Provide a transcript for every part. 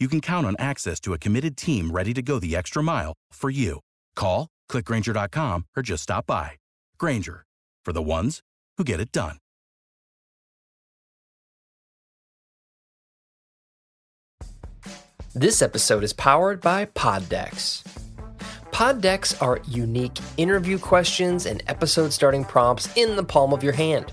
you can count on access to a committed team ready to go the extra mile for you. Call, clickgrainger.com, or just stop by. Grainger, for the ones who get it done. This episode is powered by PodDecks. PodDecks are unique interview questions and episode starting prompts in the palm of your hand.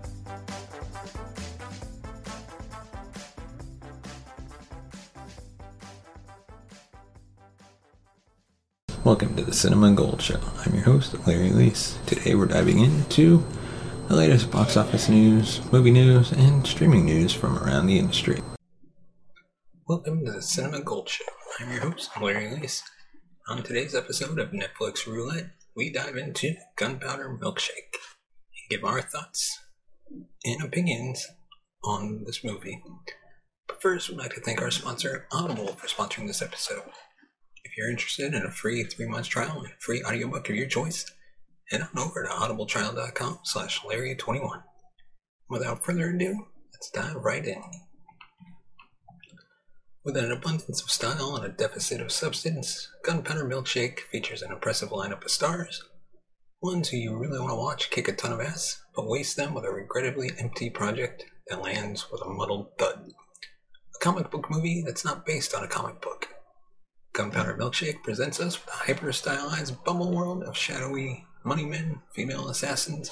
Welcome to the Cinema Gold Show. I'm your host, Larry Leese. Today we're diving into the latest box office news, movie news, and streaming news from around the industry. Welcome to the Cinema Gold Show. I'm your host, Larry Leese. On today's episode of Netflix Roulette, we dive into Gunpowder Milkshake and give our thoughts and opinions on this movie. But first, we'd like to thank our sponsor, Audible, for sponsoring this episode. If you're interested in a free three month trial and free audiobook of your choice, head on over to audibletrial.com slash Larry21. Without further ado, let's dive right in. With an abundance of style and a deficit of substance, Gunpowder Milkshake features an impressive lineup of stars, ones who you really want to watch kick a ton of ass, but waste them with a regrettably empty project that lands with a muddled thud. A comic book movie that's not based on a comic book. Gunpowder Milkshake presents us with a hyper stylized bumble world of shadowy money men, female assassins,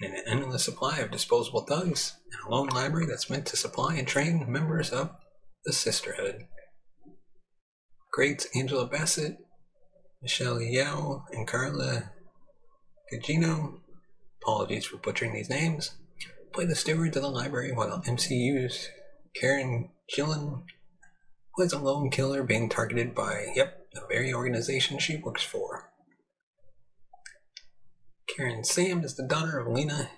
and an endless supply of disposable thugs, and a lone library that's meant to supply and train members of the Sisterhood. Greats Angela Bassett, Michelle Yeoh, and Carla Gugino, apologies for butchering these names, play the stewards of the library while MCU's Karen Gillan plays a lone killer being targeted by, yep, the very organization she works for. Karen Sam is the daughter of Lena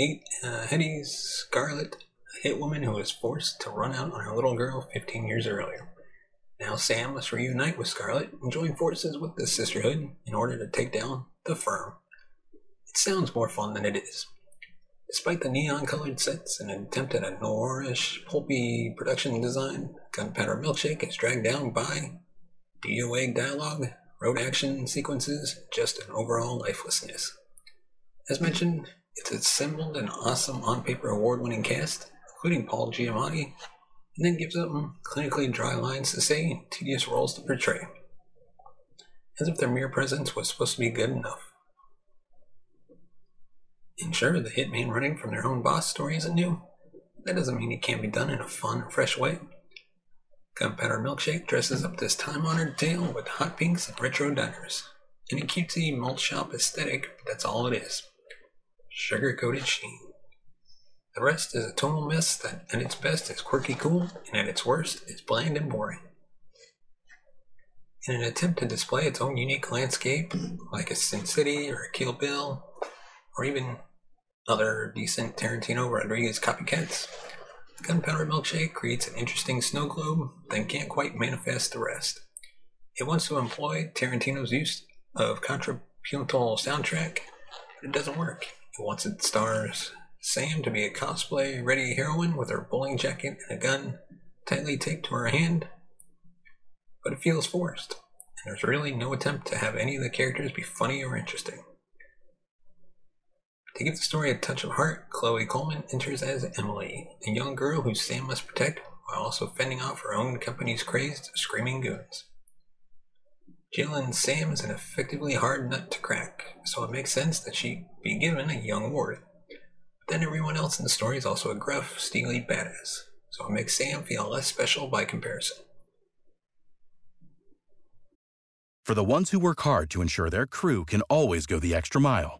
Headey, uh, Scarlet, a hit woman who was forced to run out on her little girl 15 years earlier. Now Sam must reunite with Scarlet and join forces with the Sisterhood in order to take down the firm. It sounds more fun than it is. Despite the neon colored sets and an attempt at a noirish, pulpy production design, Gunpowder Milkshake is dragged down by DOA dialogue, road action sequences, just an overall lifelessness. As mentioned, it's assembled an awesome on paper award winning cast, including Paul Giamatti, and then gives them clinically dry lines to say and tedious roles to portray. As if their mere presence was supposed to be good enough. And sure, the hitman running from their own boss story isn't new. That doesn't mean it can't be done in a fun, fresh way. Gunpowder Milkshake dresses up this time honored tale with hot pinks and retro diners. In a cutesy malt shop aesthetic, but that's all it is. Sugar coated sheen. The rest is a tonal mess that at its best is quirky cool, and at its worst is bland and boring. In an attempt to display its own unique landscape, like a Sin City or a Kill Bill, or even other decent Tarantino Rodriguez copycats, Gunpowder Milkshake creates an interesting snow globe, then can't quite manifest the rest. It wants to employ Tarantino's use of contrapuntal soundtrack, but it doesn't work. It wants its stars Sam to be a cosplay ready heroine with her bowling jacket and a gun tightly taped to her hand, but it feels forced, and there's really no attempt to have any of the characters be funny or interesting. To give the story a touch of heart, Chloe Coleman enters as Emily, a young girl who Sam must protect while also fending off her own company's crazed, screaming goons. Gillan Sam is an effectively hard nut to crack, so it makes sense that she be given a young ward. But then everyone else in the story is also a gruff, steely badass, so it makes Sam feel less special by comparison. For the ones who work hard to ensure their crew can always go the extra mile,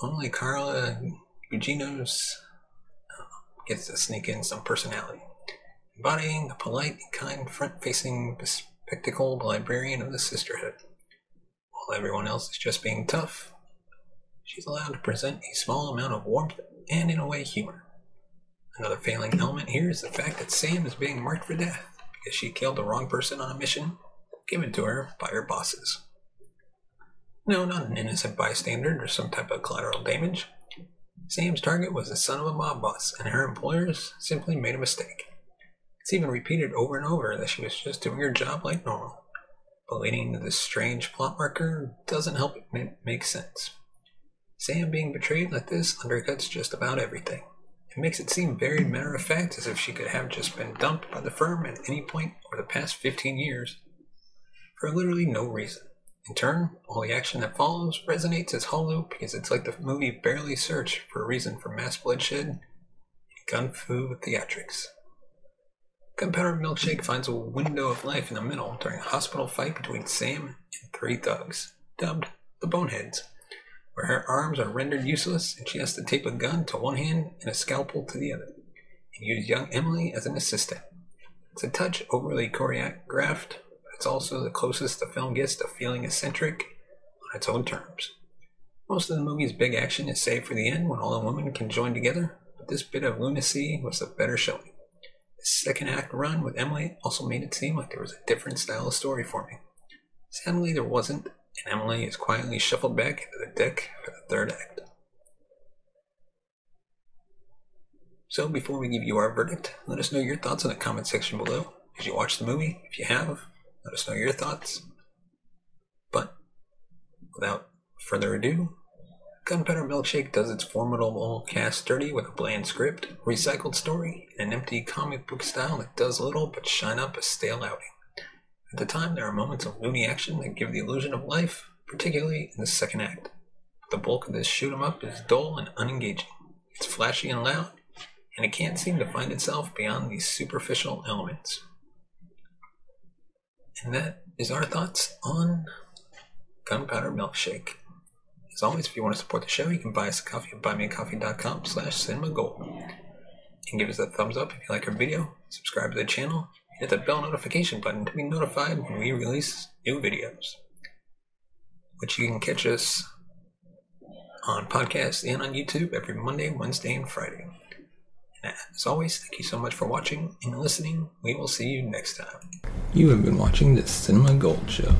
Only Carla Gugino's uh, gets to sneak in some personality, embodying a polite kind front-facing bespectacled librarian of the sisterhood. While everyone else is just being tough, she's allowed to present a small amount of warmth and, in a way, humor. Another failing element here is the fact that Sam is being marked for death because she killed the wrong person on a mission given to her by her bosses. No, not an innocent bystander or some type of collateral damage. Sam's target was the son of a mob boss, and her employers simply made a mistake. It's even repeated over and over that she was just doing her job like normal. But leading to this strange plot marker doesn't help it make sense. Sam being betrayed like this undercuts just about everything. It makes it seem very matter of fact, as if she could have just been dumped by the firm at any point over the past 15 years for literally no reason. In turn, all the action that follows resonates as hollow because it's like the movie barely searched for a reason for mass bloodshed and gun fu theatrics. Gunpowder Milkshake finds a window of life in the middle during a hospital fight between Sam and three thugs, dubbed the Boneheads, where her arms are rendered useless and she has to tape a gun to one hand and a scalpel to the other, and use young Emily as an assistant. It's a touch overly choreographed, it's also the closest the film gets to feeling eccentric on its own terms. Most of the movie's big action is saved for the end when all the women can join together, but this bit of lunacy was the better showing. The second act run with Emily also made it seem like there was a different style of story for me. Sadly, there wasn't, and Emily is quietly shuffled back into the deck for the third act. So, before we give you our verdict, let us know your thoughts in the comment section below. Did you watch the movie? If you have, let us know your thoughts. But without further ado, Gunpowder Milkshake does its formidable cast dirty with a bland script, recycled story, and an empty comic book style that does little but shine up a stale outing. At the time, there are moments of loony action that give the illusion of life, particularly in the second act. The bulk of this shoot 'em up is dull and unengaging. It's flashy and loud, and it can't seem to find itself beyond these superficial elements. And that is our thoughts on Gunpowder Milkshake. As always, if you want to support the show, you can buy us a coffee at buymeacoffee.com slash cinemagold. Can give us a thumbs up if you like our video, subscribe to the channel, and hit the bell notification button to be notified when we release new videos. Which you can catch us on podcast and on YouTube every Monday, Wednesday, and Friday. And as always, thank you so much for watching and listening. We will see you next time. You have been watching the Cinema Gold Show.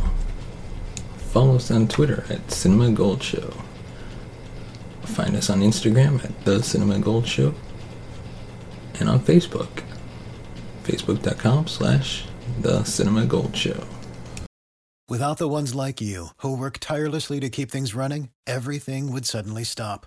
Follow us on Twitter at Cinema Gold Show. Find us on Instagram at The Cinema Gold Show. And on Facebook, facebook.com slash The Cinema Gold Show. Without the ones like you, who work tirelessly to keep things running, everything would suddenly stop.